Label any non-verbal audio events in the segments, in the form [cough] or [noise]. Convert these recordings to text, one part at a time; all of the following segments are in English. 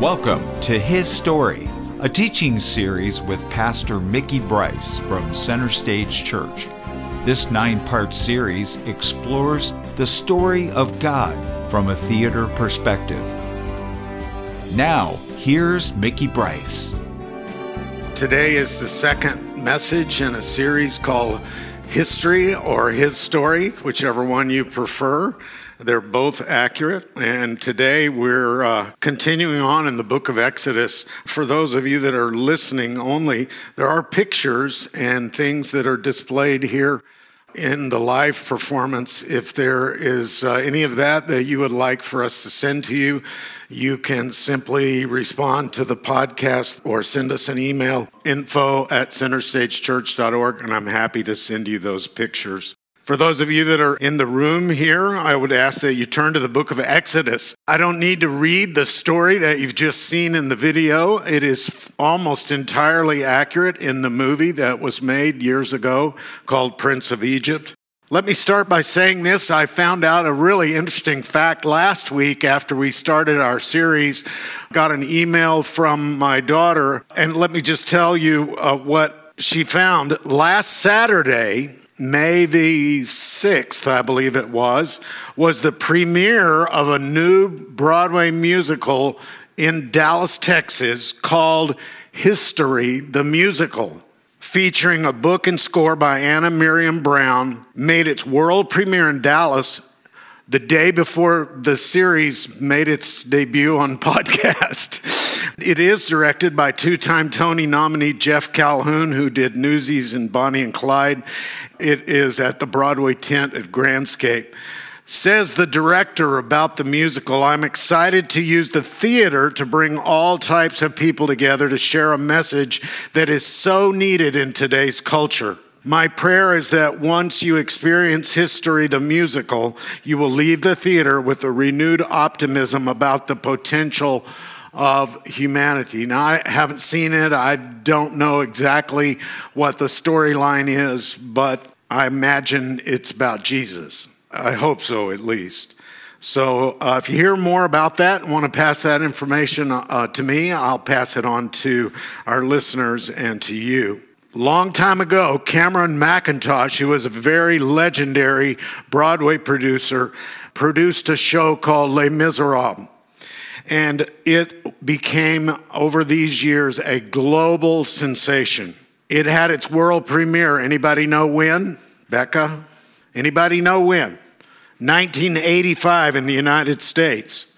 Welcome to His Story, a teaching series with Pastor Mickey Bryce from Center Stage Church. This nine part series explores the story of God from a theater perspective. Now, here's Mickey Bryce. Today is the second message in a series called History or His Story, whichever one you prefer. They're both accurate. And today we're uh, continuing on in the book of Exodus. For those of you that are listening only, there are pictures and things that are displayed here in the live performance. If there is uh, any of that that you would like for us to send to you, you can simply respond to the podcast or send us an email info at centerstagechurch.org, and I'm happy to send you those pictures. For those of you that are in the room here, I would ask that you turn to the book of Exodus. I don't need to read the story that you've just seen in the video. It is almost entirely accurate in the movie that was made years ago called Prince of Egypt. Let me start by saying this. I found out a really interesting fact last week after we started our series. Got an email from my daughter, and let me just tell you uh, what she found. Last Saturday, May the 6th, I believe it was, was the premiere of a new Broadway musical in Dallas, Texas called History the Musical, featuring a book and score by Anna Miriam Brown, made its world premiere in Dallas the day before the series made its debut on [laughs] podcast. It is directed by two time Tony nominee Jeff Calhoun, who did Newsies and Bonnie and Clyde. It is at the Broadway tent at Grandscape. Says the director about the musical, I'm excited to use the theater to bring all types of people together to share a message that is so needed in today's culture. My prayer is that once you experience History the musical, you will leave the theater with a renewed optimism about the potential of humanity. Now, I haven't seen it. I don't know exactly what the storyline is, but I imagine it's about Jesus. I hope so, at least. So, uh, if you hear more about that and want to pass that information uh, to me, I'll pass it on to our listeners and to you. Long time ago, Cameron Mackintosh, who was a very legendary Broadway producer, produced a show called Les Miserables. And it became, over these years, a global sensation. It had its world premiere. Anybody know when? Becca? Anybody know when? 1985 in the United States.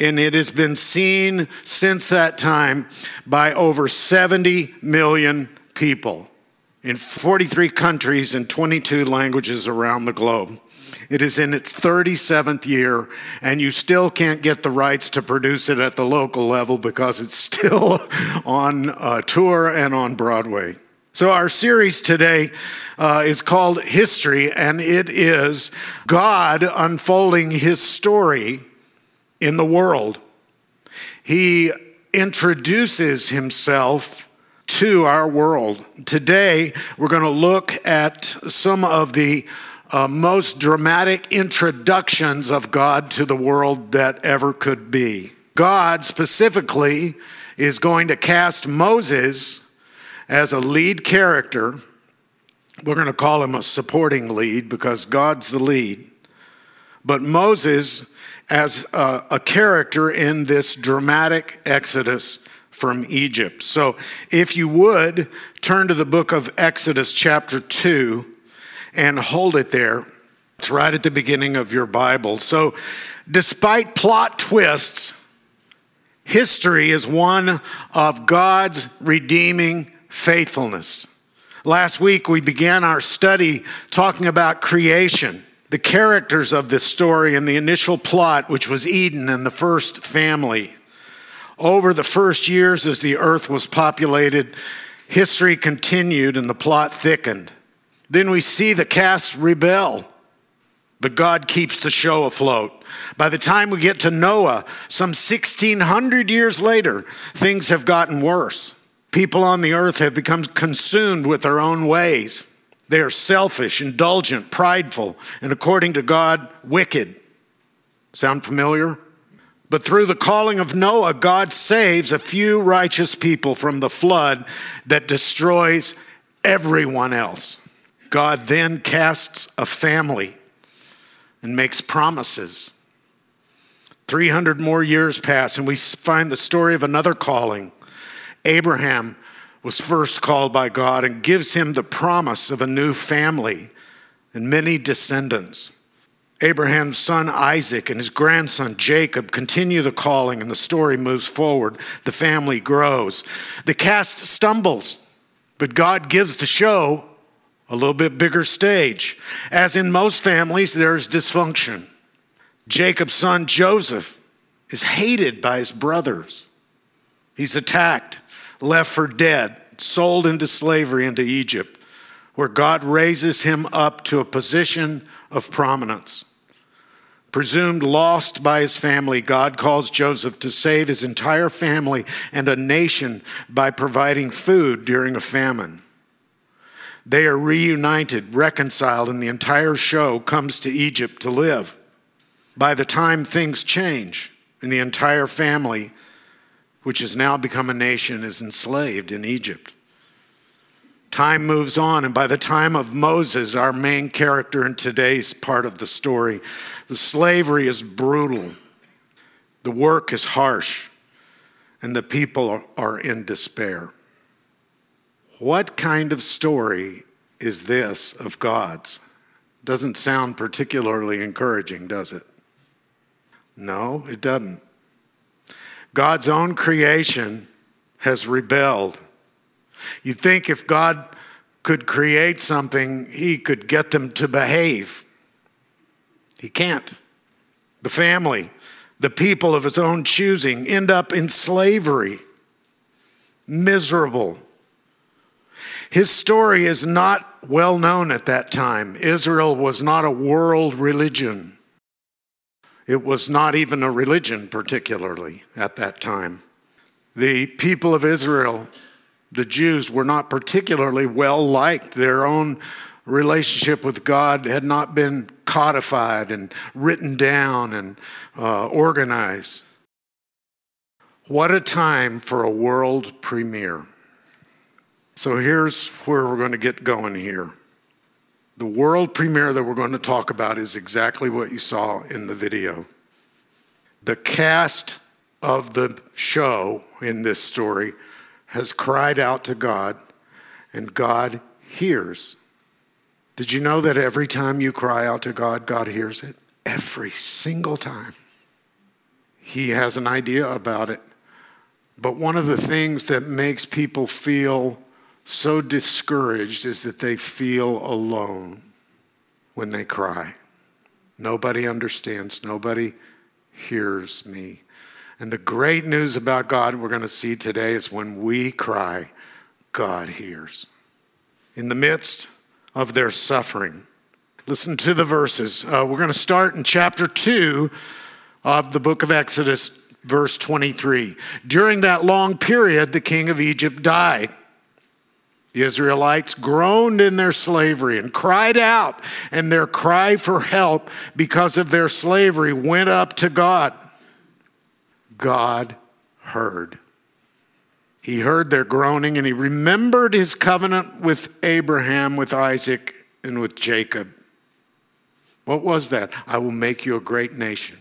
And it has been seen since that time by over 70 million people in 43 countries and 22 languages around the globe. It is in its 37th year, and you still can't get the rights to produce it at the local level because it's [laughs] still on uh, tour and on Broadway. So, our series today uh, is called History, and it is God unfolding his story in the world. He introduces himself to our world. Today, we're going to look at some of the uh, most dramatic introductions of God to the world that ever could be. God specifically is going to cast Moses as a lead character. We're going to call him a supporting lead because God's the lead. But Moses as a, a character in this dramatic exodus from Egypt. So if you would turn to the book of Exodus, chapter 2 and hold it there. It's right at the beginning of your Bible. So, despite plot twists, history is one of God's redeeming faithfulness. Last week, we began our study talking about creation, the characters of this story, and the initial plot, which was Eden and the first family. Over the first years, as the earth was populated, history continued and the plot thickened. Then we see the cast rebel, but God keeps the show afloat. By the time we get to Noah, some 1600 years later, things have gotten worse. People on the earth have become consumed with their own ways. They are selfish, indulgent, prideful, and according to God, wicked. Sound familiar? But through the calling of Noah, God saves a few righteous people from the flood that destroys everyone else. God then casts a family and makes promises. 300 more years pass, and we find the story of another calling. Abraham was first called by God and gives him the promise of a new family and many descendants. Abraham's son Isaac and his grandson Jacob continue the calling, and the story moves forward. The family grows. The cast stumbles, but God gives the show a little bit bigger stage. As in most families, there's dysfunction. Jacob's son Joseph is hated by his brothers. He's attacked, left for dead, sold into slavery into Egypt, where God raises him up to a position of prominence. Presumed lost by his family, God calls Joseph to save his entire family and a nation by providing food during a famine. They are reunited, reconciled, and the entire show comes to Egypt to live. By the time things change, and the entire family, which has now become a nation, is enslaved in Egypt. Time moves on, and by the time of Moses, our main character in today's part of the story, the slavery is brutal, the work is harsh, and the people are in despair. What kind of story is this of God's? Doesn't sound particularly encouraging, does it? No, it doesn't. God's own creation has rebelled. You think if God could create something, he could get them to behave. He can't. The family, the people of his own choosing, end up in slavery, miserable, his story is not well known at that time. Israel was not a world religion. It was not even a religion, particularly at that time. The people of Israel, the Jews, were not particularly well liked. Their own relationship with God had not been codified and written down and uh, organized. What a time for a world premiere. So here's where we're going to get going here. The world premiere that we're going to talk about is exactly what you saw in the video. The cast of the show in this story has cried out to God, and God hears. Did you know that every time you cry out to God, God hears it? Every single time. He has an idea about it. But one of the things that makes people feel so discouraged is that they feel alone when they cry. Nobody understands, nobody hears me. And the great news about God we're going to see today is when we cry, God hears. In the midst of their suffering, listen to the verses. Uh, we're going to start in chapter 2 of the book of Exodus, verse 23. During that long period, the king of Egypt died. The Israelites groaned in their slavery and cried out, and their cry for help because of their slavery went up to God. God heard. He heard their groaning and he remembered his covenant with Abraham, with Isaac, and with Jacob. What was that? I will make you a great nation.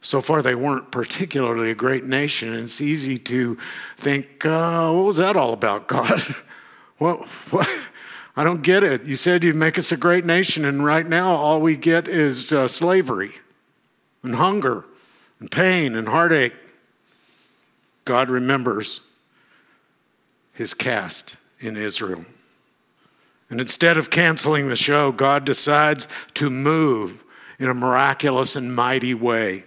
So far, they weren't particularly a great nation, and it's easy to think, uh, what was that all about, God? [laughs] What, what? I don't get it. You said you'd make us a great nation, and right now all we get is uh, slavery and hunger and pain and heartache. God remembers his cast in Israel. And instead of canceling the show, God decides to move in a miraculous and mighty way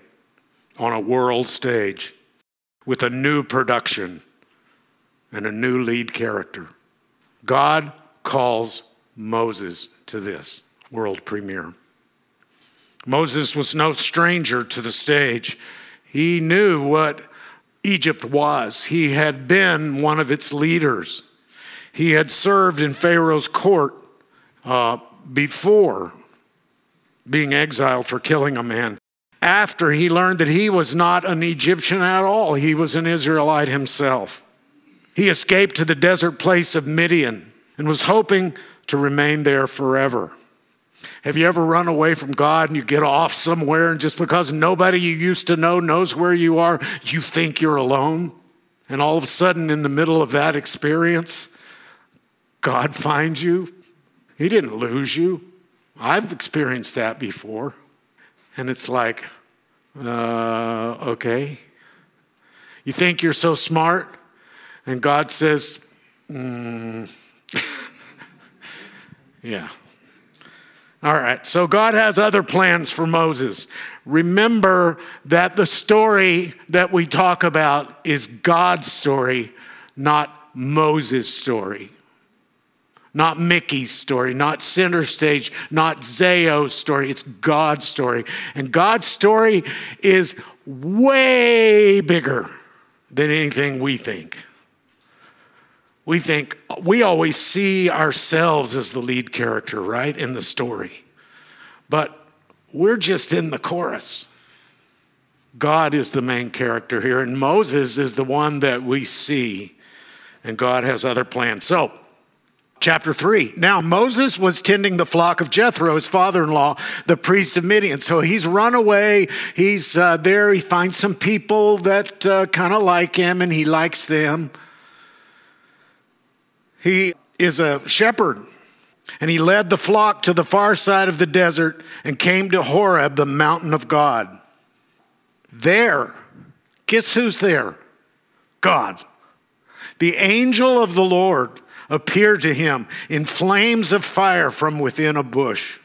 on a world stage with a new production and a new lead character. God calls Moses to this world premiere. Moses was no stranger to the stage. He knew what Egypt was, he had been one of its leaders. He had served in Pharaoh's court uh, before being exiled for killing a man. after he learned that he was not an Egyptian at all, he was an Israelite himself. He escaped to the desert place of Midian and was hoping to remain there forever. Have you ever run away from God and you get off somewhere, and just because nobody you used to know knows where you are, you think you're alone? And all of a sudden, in the middle of that experience, God finds you. He didn't lose you. I've experienced that before. And it's like, uh, okay. You think you're so smart, and God says, mm. [laughs] yeah. All right, so God has other plans for Moses. Remember that the story that we talk about is God's story, not Moses' story. Not Mickey's story, not Center Stage, not Zayo's story. It's God's story. And God's story is way bigger than anything we think. We think, we always see ourselves as the lead character, right, in the story. But we're just in the chorus. God is the main character here, and Moses is the one that we see, and God has other plans. So, Chapter 3. Now, Moses was tending the flock of Jethro, his father in law, the priest of Midian. So he's run away. He's uh, there. He finds some people that uh, kind of like him and he likes them. He is a shepherd and he led the flock to the far side of the desert and came to Horeb, the mountain of God. There, guess who's there? God. The angel of the Lord appeared to him in flames of fire from within a bush.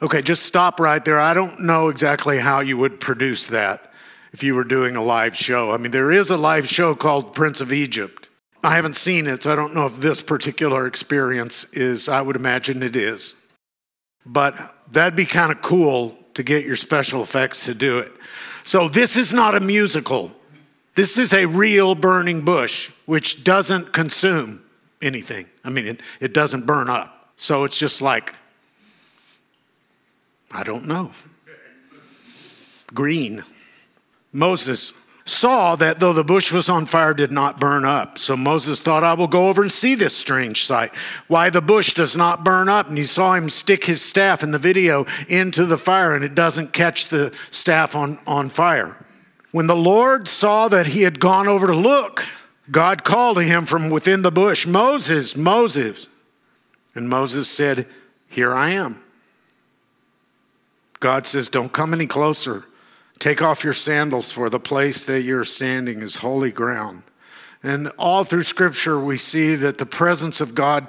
Okay, just stop right there. I don't know exactly how you would produce that if you were doing a live show. I mean, there is a live show called Prince of Egypt. I haven't seen it, so I don't know if this particular experience is, I would imagine it is. But that'd be kind of cool to get your special effects to do it. So, this is not a musical. This is a real burning bush, which doesn't consume anything. I mean, it, it doesn't burn up. So it's just like, I don't know. Green. Moses saw that though the bush was on fire, did not burn up. So Moses thought, I will go over and see this strange sight, why the bush does not burn up. And you saw him stick his staff in the video into the fire, and it doesn't catch the staff on, on fire. When the Lord saw that he had gone over to look, God called to him from within the bush, Moses, Moses. And Moses said, Here I am. God says, Don't come any closer. Take off your sandals, for the place that you're standing is holy ground. And all through Scripture, we see that the presence of God,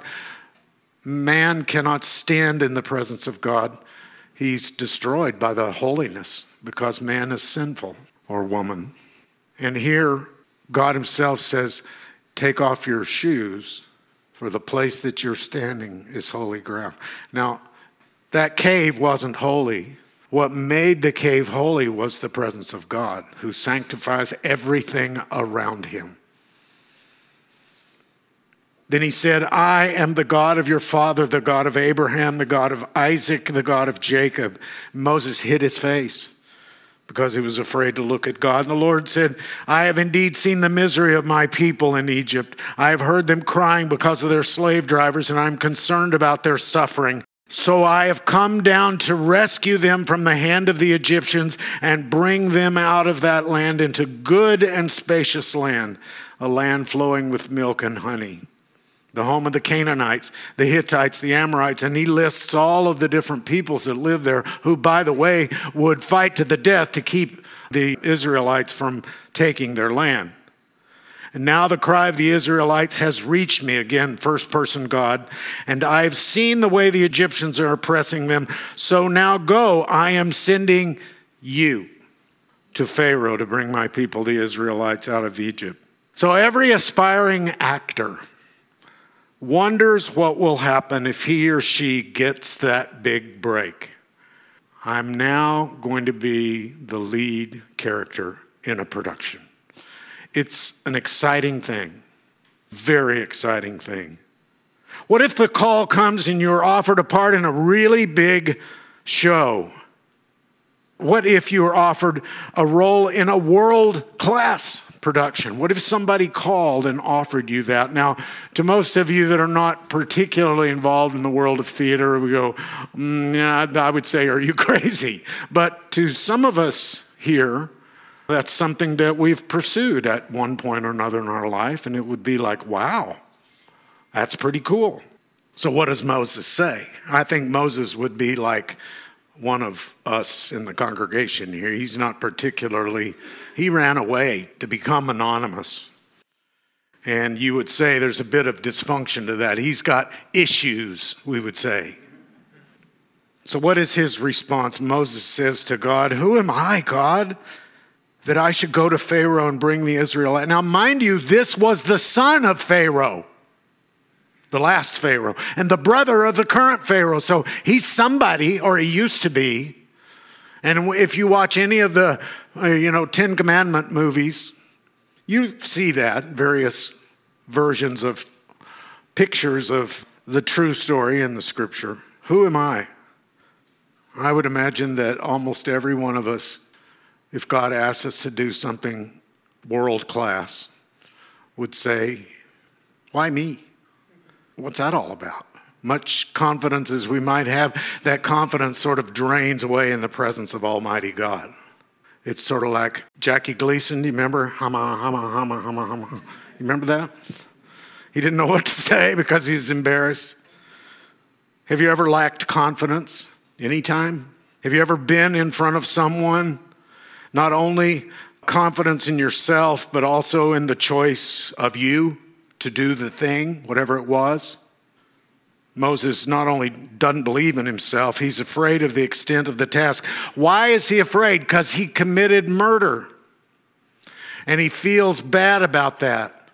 man cannot stand in the presence of God. He's destroyed by the holiness because man is sinful or woman. And here, God Himself says, Take off your shoes, for the place that you're standing is holy ground. Now, that cave wasn't holy. What made the cave holy was the presence of God, who sanctifies everything around him. Then he said, I am the God of your father, the God of Abraham, the God of Isaac, the God of Jacob. Moses hid his face because he was afraid to look at God. And the Lord said, I have indeed seen the misery of my people in Egypt. I have heard them crying because of their slave drivers, and I'm concerned about their suffering. So I have come down to rescue them from the hand of the Egyptians and bring them out of that land into good and spacious land, a land flowing with milk and honey the home of the Canaanites, the Hittites, the Amorites, and he lists all of the different peoples that live there, who, by the way, would fight to the death to keep the Israelites from taking their land. And now the cry of the Israelites has reached me again, first person God, and I've seen the way the Egyptians are oppressing them. So now go, I am sending you to Pharaoh to bring my people, the Israelites, out of Egypt. So every aspiring actor, wonders what will happen if he or she gets that big break. I'm now going to be the lead character in a production. It's an exciting thing, very exciting thing. What if the call comes and you're offered a part in a really big show? What if you were offered a role in a world class production? What if somebody called and offered you that? Now, to most of you that are not particularly involved in the world of theater, we go, mm, I would say, are you [laughs] crazy? But to some of us here, that's something that we've pursued at one point or another in our life, and it would be like, wow, that's pretty cool. So, what does Moses say? I think Moses would be like one of us in the congregation here. He's not particularly, he ran away to become anonymous. And you would say there's a bit of dysfunction to that. He's got issues, we would say. So, what is his response? Moses says to God, Who am I, God, that I should go to Pharaoh and bring the Israelite? Now, mind you, this was the son of Pharaoh the last Pharaoh, and the brother of the current Pharaoh. So he's somebody, or he used to be. And if you watch any of the, uh, you know, Ten Commandment movies, you see that various versions of pictures of the true story in the scripture. Who am I? I would imagine that almost every one of us, if God asks us to do something world class, would say, Why me? What's that all about? Much confidence as we might have, that confidence sort of drains away in the presence of Almighty God. It's sort of like Jackie Gleason. Do you remember? Hama, hama, hama, hama, hama. You remember that? He didn't know what to say because he was embarrassed. Have you ever lacked confidence anytime? Have you ever been in front of someone, not only confidence in yourself, but also in the choice of you? to do the thing, whatever it was. Moses not only doesn't believe in himself, he's afraid of the extent of the task. Why is he afraid? Because he committed murder. And he feels bad about that.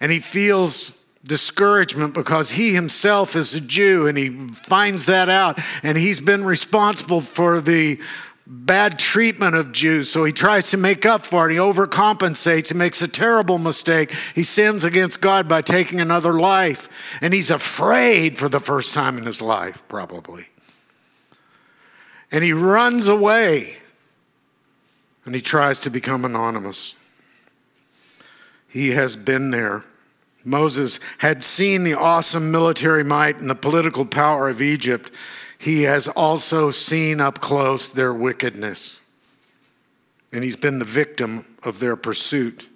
And he feels discouragement because he himself is a Jew and he finds that out. And he's been responsible for the bad treatment of Jews. So he tries to make up for it. He overcompensates. He makes a terrible mistake. He sins against God by taking another life. And he's afraid for the first time in his life, probably. And he runs away and he tries to become anonymous. He has been there. Moses had seen the awesome military might and the political power of Egypt he has also seen up close their wickedness. And he's been the victim of their pursuit.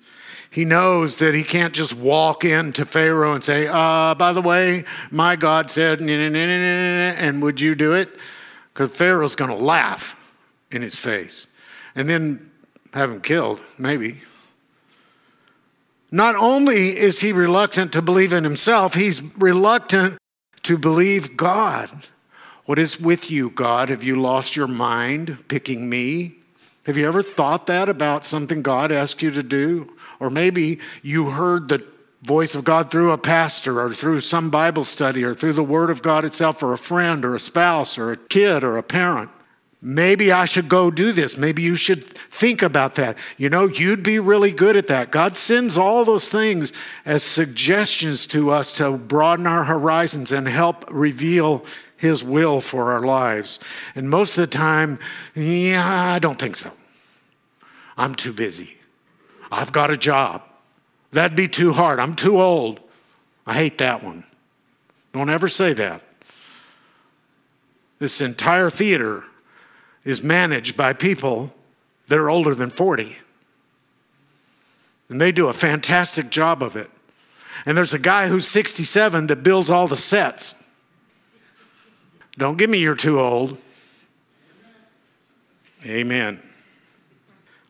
He knows that he can't just walk into Pharaoh and say, uh, by the way, my God said, and would you do it? Because Pharaoh's going to laugh in his face and then have him killed, maybe. Not only is he reluctant to believe in himself, he's reluctant to believe God. What is with you, God? Have you lost your mind picking me? Have you ever thought that about something God asked you to do? Or maybe you heard the voice of God through a pastor or through some Bible study or through the Word of God itself or a friend or a spouse or a kid or a parent. Maybe I should go do this. Maybe you should think about that. You know, you'd be really good at that. God sends all those things as suggestions to us to broaden our horizons and help reveal his will for our lives. And most of the time, yeah, I don't think so. I'm too busy. I've got a job. That'd be too hard. I'm too old. I hate that one. Don't ever say that. This entire theater is managed by people that are older than 40. And they do a fantastic job of it. And there's a guy who's 67 that builds all the sets. Don't give me you're too old. Amen.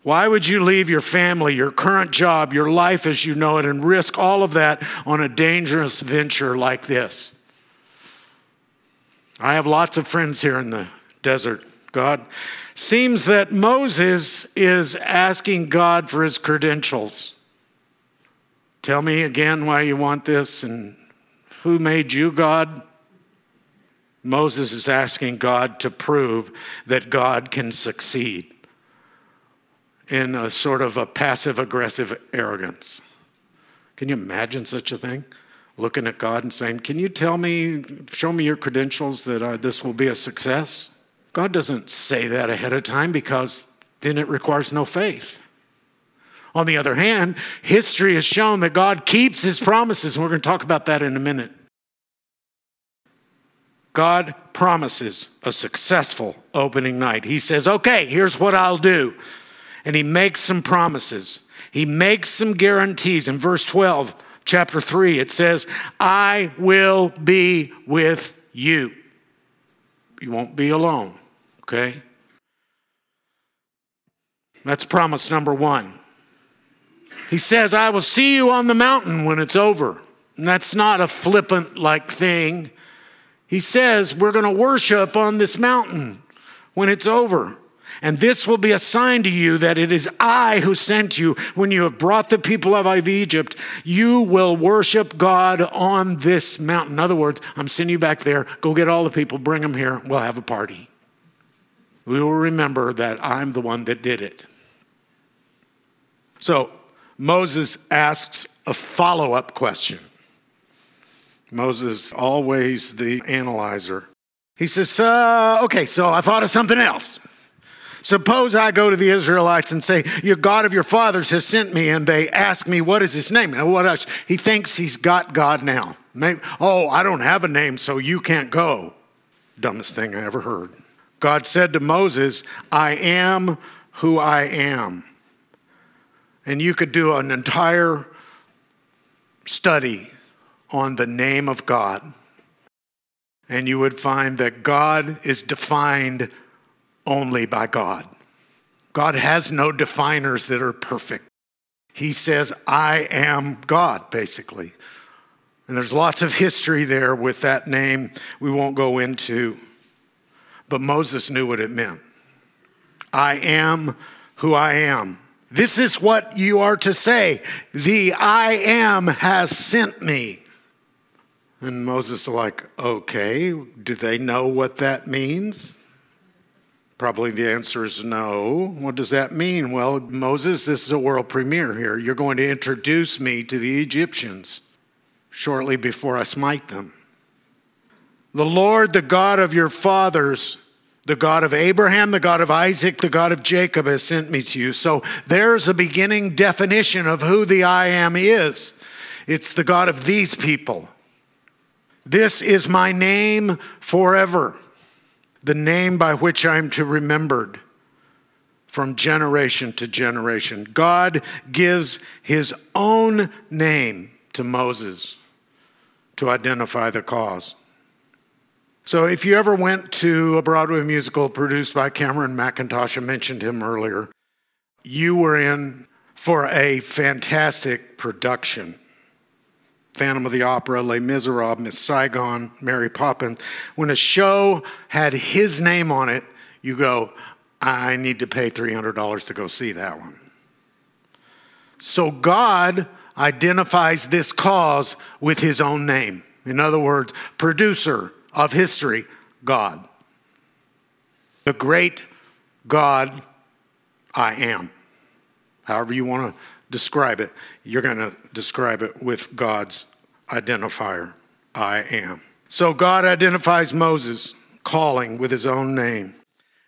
Why would you leave your family, your current job, your life as you know it, and risk all of that on a dangerous venture like this? I have lots of friends here in the desert. God seems that Moses is asking God for his credentials. Tell me again why you want this and who made you, God? Moses is asking God to prove that God can succeed in a sort of a passive aggressive arrogance. Can you imagine such a thing? Looking at God and saying, Can you tell me, show me your credentials that uh, this will be a success? God doesn't say that ahead of time because then it requires no faith. On the other hand, history has shown that God keeps his promises, and we're going to talk about that in a minute. God promises a successful opening night. He says, Okay, here's what I'll do. And he makes some promises, he makes some guarantees. In verse 12, chapter 3, it says, I will be with you. You won't be alone, okay? That's promise number one. He says, I will see you on the mountain when it's over. And that's not a flippant like thing. He says, We're going to worship on this mountain when it's over. And this will be a sign to you that it is I who sent you. When you have brought the people out of Egypt, you will worship God on this mountain. In other words, I'm sending you back there. Go get all the people, bring them here. We'll have a party. We will remember that I'm the one that did it. So Moses asks a follow up question. Moses, always the analyzer. He says, uh, Okay, so I thought of something else. Suppose I go to the Israelites and say, Your God of your fathers has sent me, and they ask me, What is his name? And what else? He thinks he's got God now. Maybe, oh, I don't have a name, so you can't go. Dumbest thing I ever heard. God said to Moses, I am who I am. And you could do an entire study on the name of God, and you would find that God is defined only by God. God has no definers that are perfect. He says, I am God, basically. And there's lots of history there with that name we won't go into. But Moses knew what it meant. I am who I am. This is what you are to say. The I am has sent me. And Moses is like, okay, do they know what that means? Probably the answer is no. What does that mean? Well, Moses, this is a world premiere here. You're going to introduce me to the Egyptians shortly before I smite them. The Lord, the God of your fathers, the God of Abraham, the God of Isaac, the God of Jacob has sent me to you. So there's a beginning definition of who the I am is. It's the God of these people. This is my name forever the name by which I'm to be remembered from generation to generation. God gives his own name to Moses to identify the cause. So, if you ever went to a Broadway musical produced by Cameron Mackintosh, I mentioned him earlier, you were in for a fantastic production. Phantom of the Opera, Les Miserables, Miss Saigon, Mary Poppins. When a show had his name on it, you go, I need to pay $300 to go see that one. So God identifies this cause with his own name. In other words, producer of history, God. The great God I am. However, you want to describe it, you're going to describe it with God's identifier I am. So God identifies Moses calling with his own name.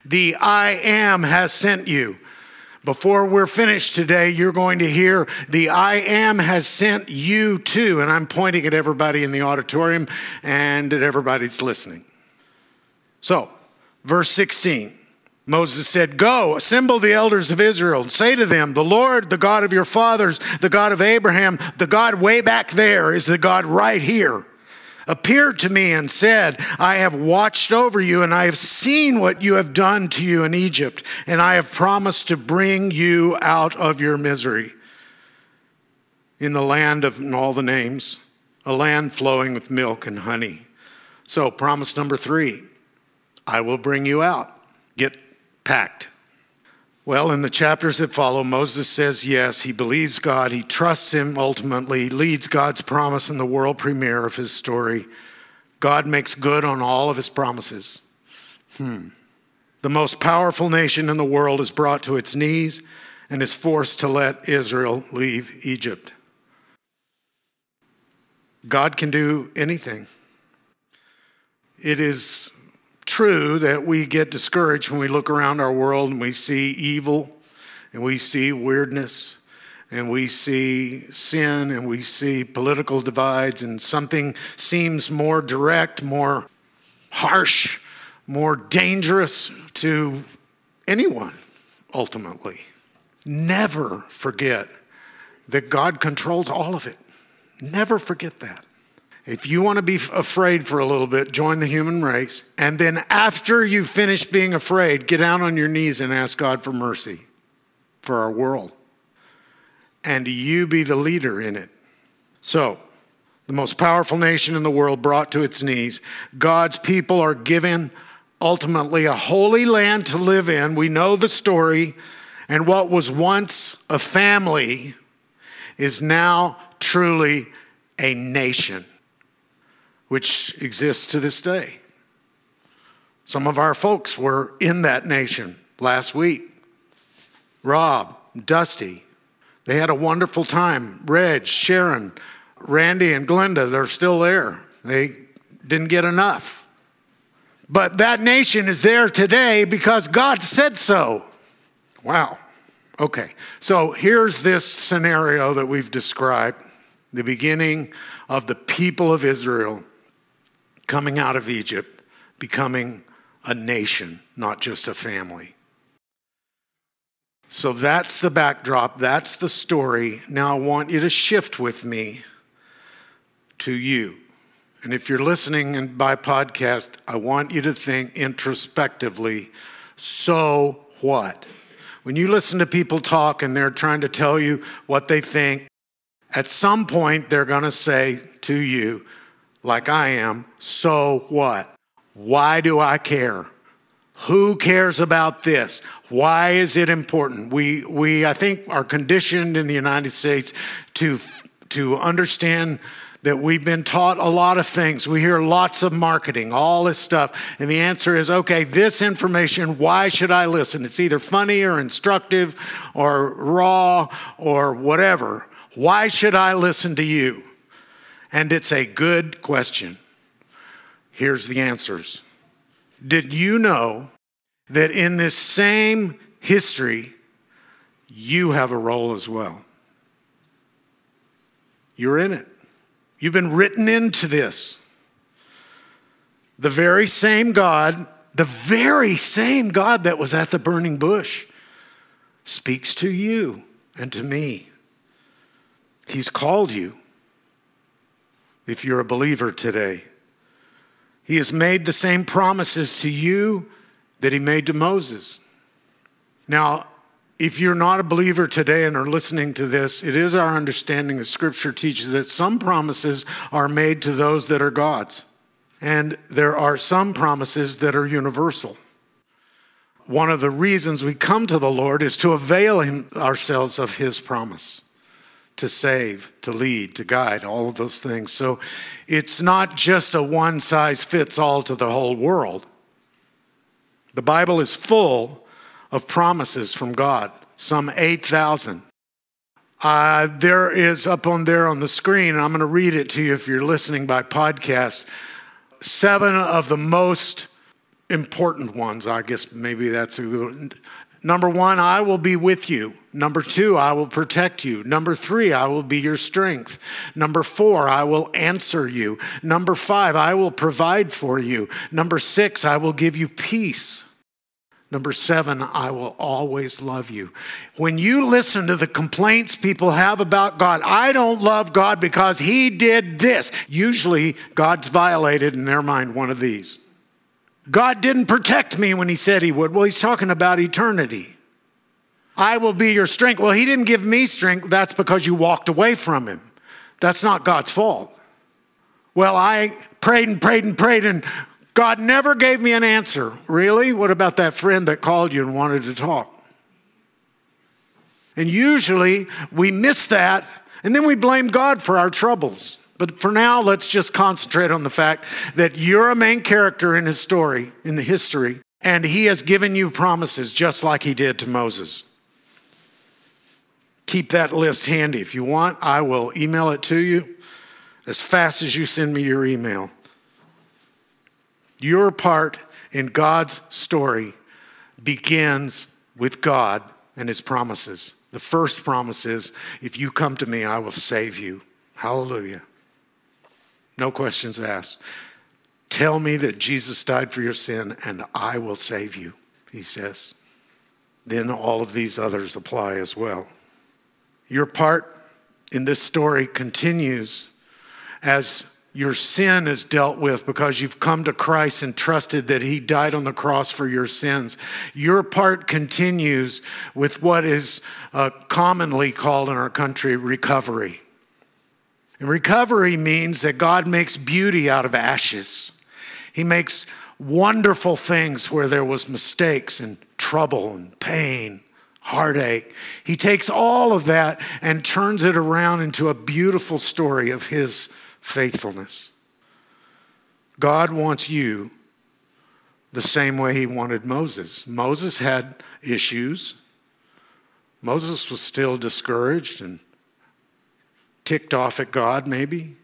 The I am has sent you. Before we're finished today, you're going to hear the I am has sent you too. And I'm pointing at everybody in the auditorium and at everybody's listening. So, verse 16. Moses said, Go, assemble the elders of Israel, and say to them, The Lord, the God of your fathers, the God of Abraham, the God way back there, is the God right here, appeared to me and said, I have watched over you, and I have seen what you have done to you in Egypt, and I have promised to bring you out of your misery in the land of all the names, a land flowing with milk and honey. So, promise number three I will bring you out. Packed. Well, in the chapters that follow, Moses says yes, he believes God, he trusts him ultimately, leads God's promise in the world premiere of his story. God makes good on all of his promises. Hmm. The most powerful nation in the world is brought to its knees and is forced to let Israel leave Egypt. God can do anything. It is true that we get discouraged when we look around our world and we see evil and we see weirdness and we see sin and we see political divides and something seems more direct, more harsh, more dangerous to anyone ultimately. Never forget that God controls all of it. Never forget that. If you want to be afraid for a little bit, join the human race. And then after you finish being afraid, get down on your knees and ask God for mercy for our world. And you be the leader in it. So, the most powerful nation in the world brought to its knees. God's people are given ultimately a holy land to live in. We know the story. And what was once a family is now truly a nation which exists to this day. Some of our folks were in that nation last week. Rob, Dusty, they had a wonderful time. Reg, Sharon, Randy, and Glenda, they're still there. They didn't get enough. But that nation is there today because God said so. Wow. Okay. So here's this scenario that we've described the beginning of the people of Israel coming out of Egypt, becoming a nation, not just a family. So that's the backdrop, that's the story. Now I want you to shift with me to you. And if you're listening and by podcast, I want you to think introspectively so what? When you listen to people talk and they're trying to tell you what they think, at some point they're going to say to you, like I am, so what? Why do I care? Who cares about this? Why is it important? We, we I think, are conditioned in the United States to, to understand that we've been taught a lot of things. We hear lots of marketing, all this stuff. And the answer is okay, this information, why should I listen? It's either funny or instructive or raw or whatever. Why should I listen to you? And it's a good question. Here's the answers. Did you know that in this same history, you have a role as well? You're in it. You've been written into this. The very same God, the very same God that was at the burning bush, speaks to you and to me. He's called you if you're a believer today. He has made the same promises to you that he made to Moses. Now, if you're not a believer today and are listening to this, it is our understanding that Scripture teaches that some promises are made to those that are God's, and there are some promises that are universal. One of the reasons we come to the Lord is to avail ourselves of His promise to save, to lead, to guide, all of those things. So it's not just a one size fits all to the whole world. The Bible is full of promises from God, some 8,000. Uh, there is up on there on the screen, I'm going to read it to you if you're listening by podcast, seven of the most important ones. I guess maybe that's a good Number one, I will be with you. Number two, I will protect you. Number three, I will be your strength. Number four, I will answer you. Number five, I will provide for you. Number six, I will give you peace. Number seven, I will always love you. When you listen to the complaints people have about God, I don't love God because he did this. Usually, God's violated in their mind one of these. God didn't protect me when he said he would. Well, he's talking about eternity. I will be your strength. Well, he didn't give me strength. That's because you walked away from him. That's not God's fault. Well, I prayed and prayed and prayed, and God never gave me an answer. Really? What about that friend that called you and wanted to talk? And usually we miss that, and then we blame God for our troubles. But for now, let's just concentrate on the fact that you're a main character in his story, in the history, and he has given you promises just like he did to Moses. Keep that list handy. If you want, I will email it to you as fast as you send me your email. Your part in God's story begins with God and his promises. The first promise is if you come to me, I will save you. Hallelujah. No questions asked. Tell me that Jesus died for your sin and I will save you, he says. Then all of these others apply as well. Your part in this story continues as your sin is dealt with because you've come to Christ and trusted that He died on the cross for your sins. Your part continues with what is uh, commonly called in our country recovery. And recovery means that God makes beauty out of ashes. He makes wonderful things where there was mistakes and trouble and pain, heartache. He takes all of that and turns it around into a beautiful story of His faithfulness. God wants you the same way he wanted Moses. Moses had issues. Moses was still discouraged and ticked off at God, maybe,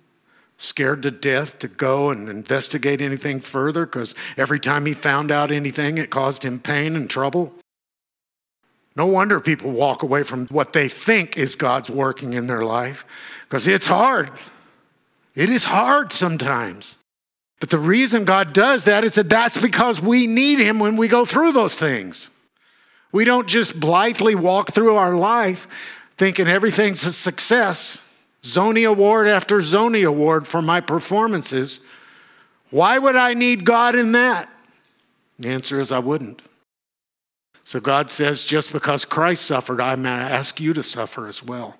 scared to death to go and investigate anything further because every time he found out anything, it caused him pain and trouble. No wonder people walk away from what they think is God's working in their life because it's hard. It is hard sometimes. But the reason God does that is that that's because we need Him when we go through those things. We don't just blithely walk through our life thinking everything's a success. Tony Award after Tony Award for my performances. Why would I need God in that? The answer is I wouldn't. So God says, just because Christ suffered, I'm going to ask you to suffer as well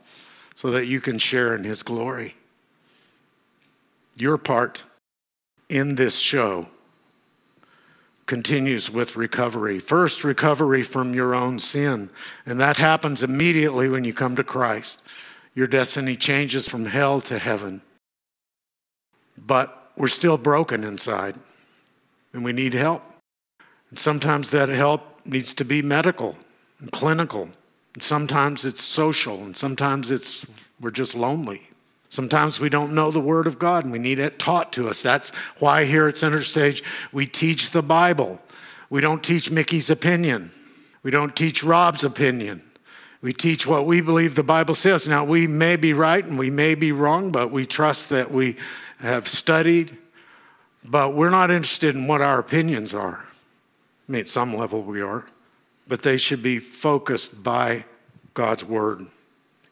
so that you can share in His glory your part in this show continues with recovery. First, recovery from your own sin, and that happens immediately when you come to Christ. Your destiny changes from hell to heaven. But we're still broken inside, and we need help. And sometimes that help needs to be medical and clinical. And sometimes it's social, and sometimes it's we're just lonely. Sometimes we don't know the Word of God and we need it taught to us. That's why here at Center Stage we teach the Bible. We don't teach Mickey's opinion, we don't teach Rob's opinion. We teach what we believe the Bible says. Now, we may be right and we may be wrong, but we trust that we have studied. But we're not interested in what our opinions are. I mean, at some level we are, but they should be focused by God's Word.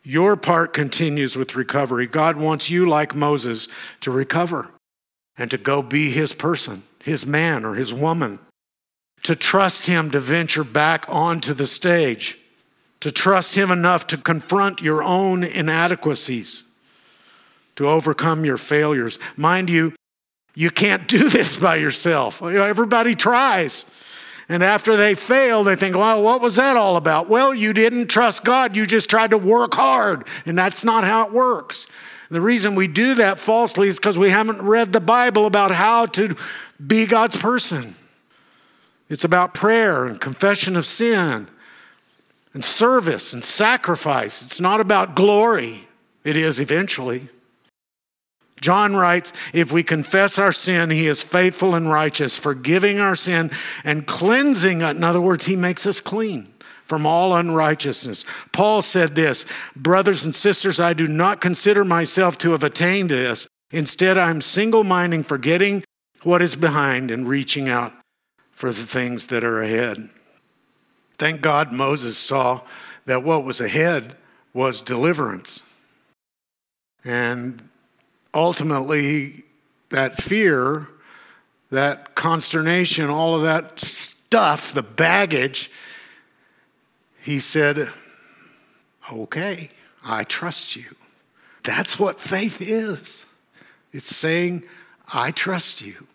Your part continues with recovery. God wants you, like Moses, to recover and to go be his person, his man or his woman, to trust him to venture back onto the stage, to trust him enough to confront your own inadequacies, to overcome your failures. Mind you, you can't do [laughs] this by yourself. Everybody tries. And after they fail, they think, well, what was that all about? Well, you didn't trust God. You just tried to work hard. And that's not how it works. And the reason we do that falsely is because we haven't read the Bible about how to be God's person. It's about prayer and confession of sin and service and sacrifice. It's not about glory. It is eventually. John writes, if we confess our sin, he is faithful and righteous, forgiving our sin and cleansing it. In other words, he makes us clean from all unrighteousness. Paul said this Brothers and sisters, I do not consider myself to have attained this. Instead, I'm single minded, forgetting what is behind and reaching out for the things that are ahead. Thank God Moses saw that what was ahead was deliverance. And ultimately, that fear, that consternation, all of that stuff, the baggage, he said, Okay, I trust you. That's what faith is. It's saying, I trust you.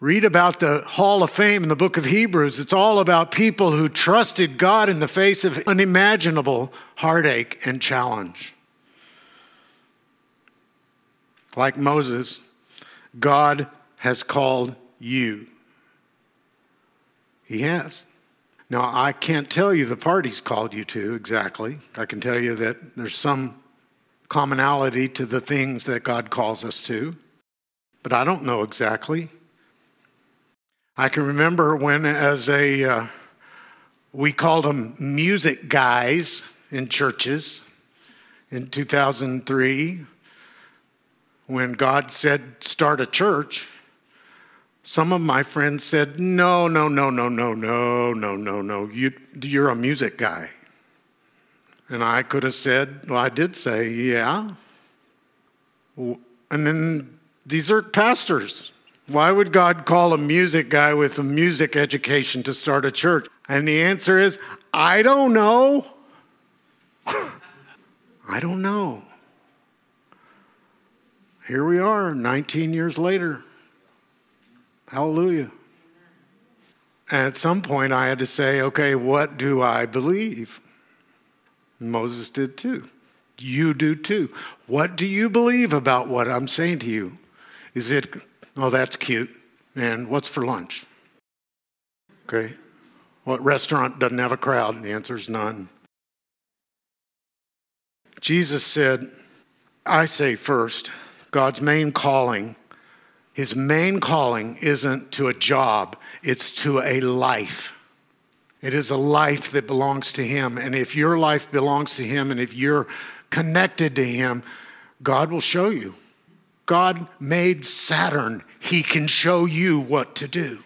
Read about the Hall of Fame in the book of Hebrews. It's all about people who trusted God in the face of unimaginable heartache and challenge. Like Moses, God has called you. He has. Now, I can't tell you the part he's called you to exactly. I can tell you that there's some commonality to the things that God calls us to, but I don't know exactly. I can remember when, as a, uh, we called them music guys in churches in 2003, when God said, start a church. Some of my friends said, No, no, no, no, no, no, no, no, no. You, you're a music guy. And I could have said, Well, I did say, Yeah. And then these are pastors. Why would God call a music guy with a music education to start a church? And the answer is, I don't know. [laughs] I don't know. Here we are, 19 years later. Hallelujah. At some point, I had to say, okay, what do I believe? Moses did too. You do too. What do you believe about what I'm saying to you? Is it, oh, that's cute. And what's for lunch? Okay. What restaurant doesn't have a crowd? And the answer is none. Jesus said, I say first, God's main calling his main calling isn't to a job, it's to a life. It is a life that belongs to Him. And if your life belongs to Him and if you're connected to Him, God will show you. God made Saturn, He can show you what to do.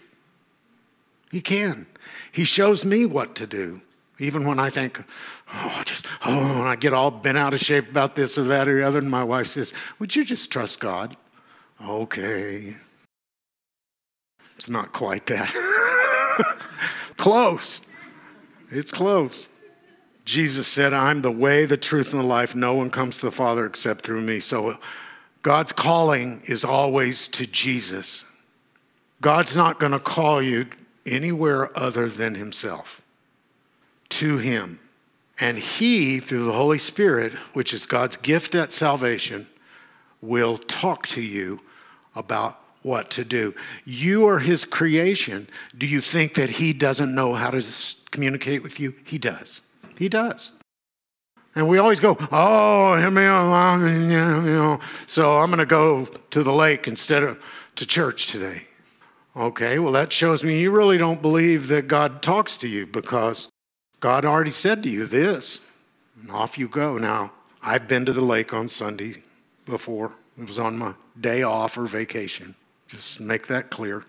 He can. He shows me what to do. Even when I think, oh, just, oh, and I get all bent out of shape about this or that or the other, and my wife says, Would you just trust God? Okay. It's not quite that. [laughs] close. It's close. Jesus said, I'm the way, the truth, and the life. No one comes to the Father except through me. So God's calling is always to Jesus. God's not going to call you anywhere other than Himself, to Him. And He, through the Holy Spirit, which is God's gift at salvation, will talk to you about what to do. You are his creation. Do you think that he doesn't know how to communicate with you? He does. He does. And we always go, oh, you know, so I'm going to go to the lake instead of to church today. Okay, well, that shows me you really don't believe that God talks to you because God already said to you this. And off you go. Now, I've been to the lake on Sunday before. It was on my day off or vacation. Just make that clear.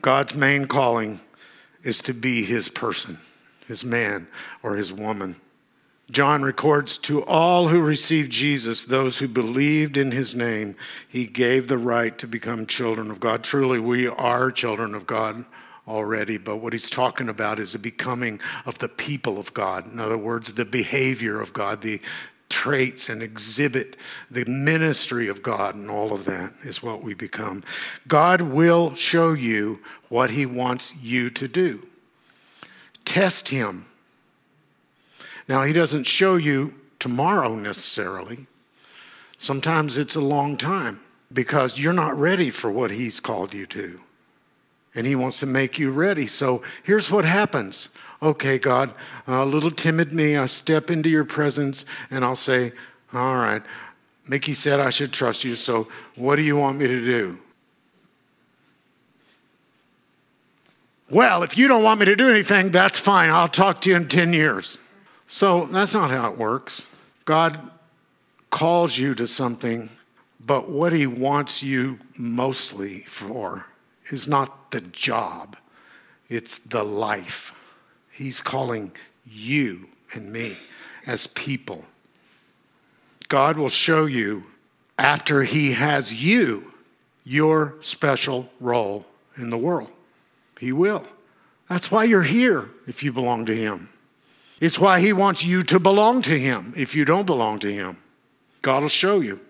God's main calling is to be his person, his man or his woman. John records to all who received Jesus, those who believed in his name, he gave the right to become children of God. Truly, we are children of God already, but what he's talking about is the becoming of the people of God. In other words, the behavior of God, the traits and exhibit the ministry of God, and all of that is what we become. God will show you what He wants you to do. Test Him. Now, He doesn't show you tomorrow necessarily. Sometimes it's a long time because you're not ready for what He's called you to. And He wants to make you ready. So here's what happens okay, God, a little timid me, I step into your presence and I'll say, all right, Mickey said I should trust you, so what do you want me to do? Well, if you don't want me to do anything, that's fine. I'll talk to you in 10 years. So that's not how it works. God calls you to something, but what he wants you mostly for is not the job, it's the life. He's calling you and me as people. God will show you after He has you your special role in the world. He will. That's why you're here if you belong to Him. It's why He wants you to belong to Him if you don't belong to Him. God will show you.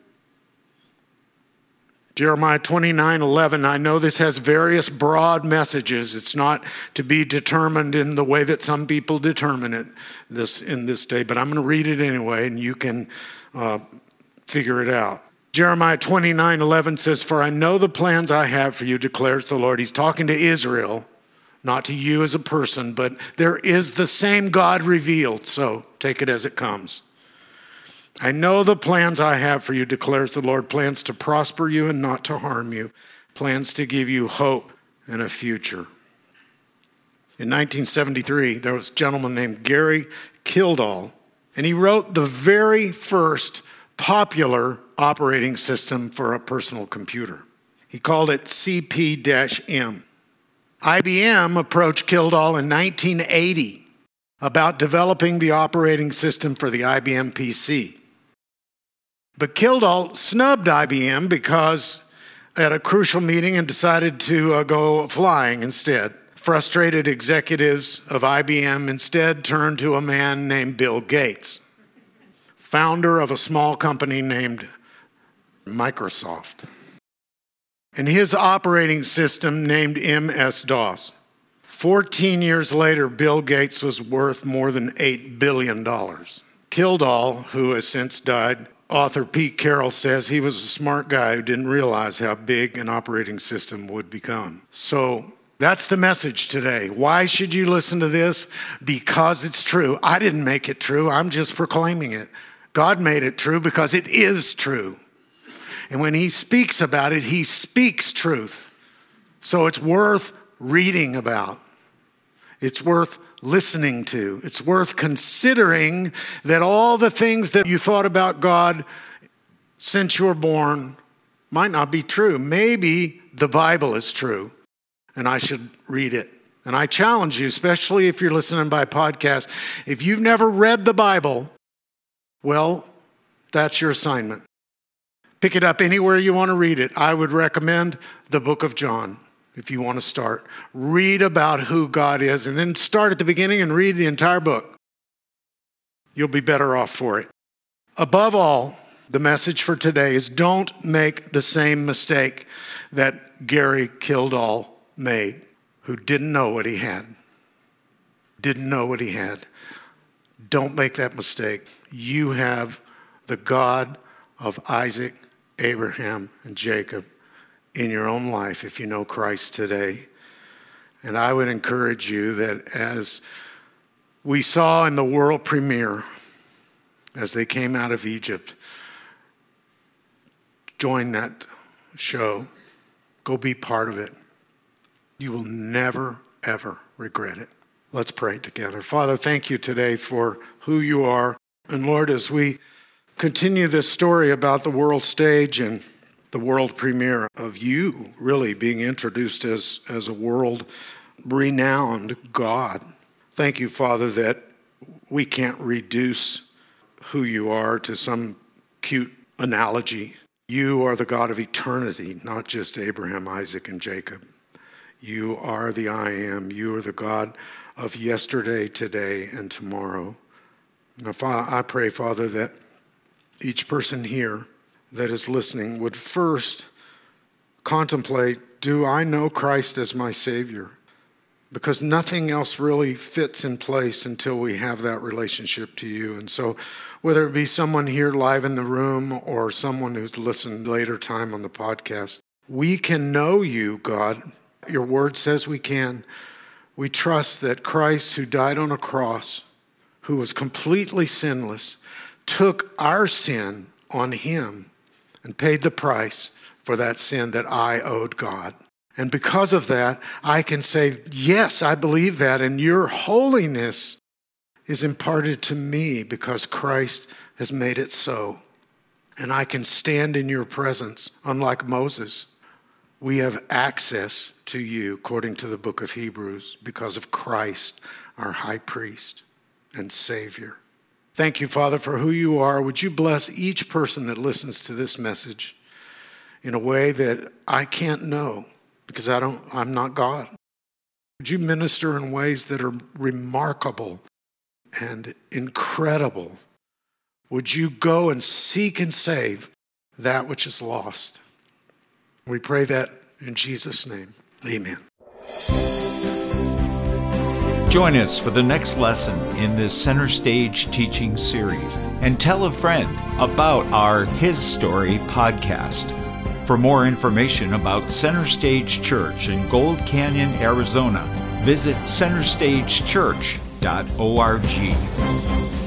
Jeremiah 29 11. I know this has various broad messages. It's not to be determined in the way that some people determine it this, in this day, but I'm going to read it anyway, and you can uh, figure it out. Jeremiah 29 11 says, For I know the plans I have for you, declares the Lord. He's talking to Israel, not to you as a person, but there is the same God revealed, so take it as it comes. I know the plans I have for you, declares the Lord plans to prosper you and not to harm you, plans to give you hope and a future. In 1973, there was a gentleman named Gary Kildall, and he wrote the very first popular operating system for a personal computer. He called it CP M. IBM approached Kildall in 1980 about developing the operating system for the IBM PC. But Kildall snubbed IBM because at a crucial meeting and decided to uh, go flying instead. Frustrated executives of IBM instead turned to a man named Bill Gates, founder of a small company named Microsoft, and his operating system named MS DOS. 14 years later, Bill Gates was worth more than $8 billion. Kildall, who has since died, author Pete Carroll says he was a smart guy who didn't realize how big an operating system would become. So that's the message today. Why should you listen to this? Because it's true. I didn't make it true, I'm just proclaiming it. God made it true because it is true. And when He speaks about it, He speaks truth. So it's worth reading about. It's worth listening to. It's worth considering that all the things that you thought about God since you were born might not be true. Maybe the Bible is true and I should read it. And I challenge you, especially if you're listening by podcast, if you've never read the Bible, well, that's your assignment. Pick it up anywhere you want to read it. I would recommend the book of John if you want to start. Read about who God is and then start at the beginning and read the entire book. You'll be better off for it. Above all, the message for today is don't make the same mistake that Gary Kildall made, who didn't know what he had. Didn't know what he had. Don't make that mistake. You have the God of Isaac, Abraham, and Jacob in your own life if you know Christ today. And I would encourage you that as we saw in the world premiere, as they came out of Egypt, join that show, go be part of it. You will never, ever regret it. Let's pray together. Father, thank you today for who you are. And Lord, as we continue this story about the world stage and the world premiere of you really being introduced as, as a world renowned God. Thank you, Father, that we can't reduce who you are to some cute analogy. You are the God of eternity, not just Abraham, Isaac, and Jacob. You are the I am. You are the God of yesterday, today, and tomorrow. Now, I pray, Father, that each person here that is listening would first contemplate do I know Christ as my Savior? Because nothing else really fits in place until we have that relationship to you. And so, whether it be someone here live in the room or someone who's listened later time on the podcast, we can know you, God. Your word says we can. We trust that Christ, who died on a cross, who was completely sinless, took our sin on him and paid the price for that sin that I owed God. And because of that, I can say, Yes, I believe that. And your holiness is imparted to me because Christ has made it so. And I can stand in your presence, unlike Moses. We have access to you, according to the book of Hebrews, because of Christ, our high priest and Savior. Thank you, Father, for who you are. Would you bless each person that listens to this message in a way that I can't know because I don't, I'm not God. Would you minister in ways that are remarkable and incredible? Would you go and seek and save that which is lost? We pray that in Jesus' name. Amen. Join us for the next lesson in this Center Stage teaching series and tell a friend about our His Story podcast. For more information about Center Stage Church in Gold Canyon, Arizona, visit centerstagechurch.org.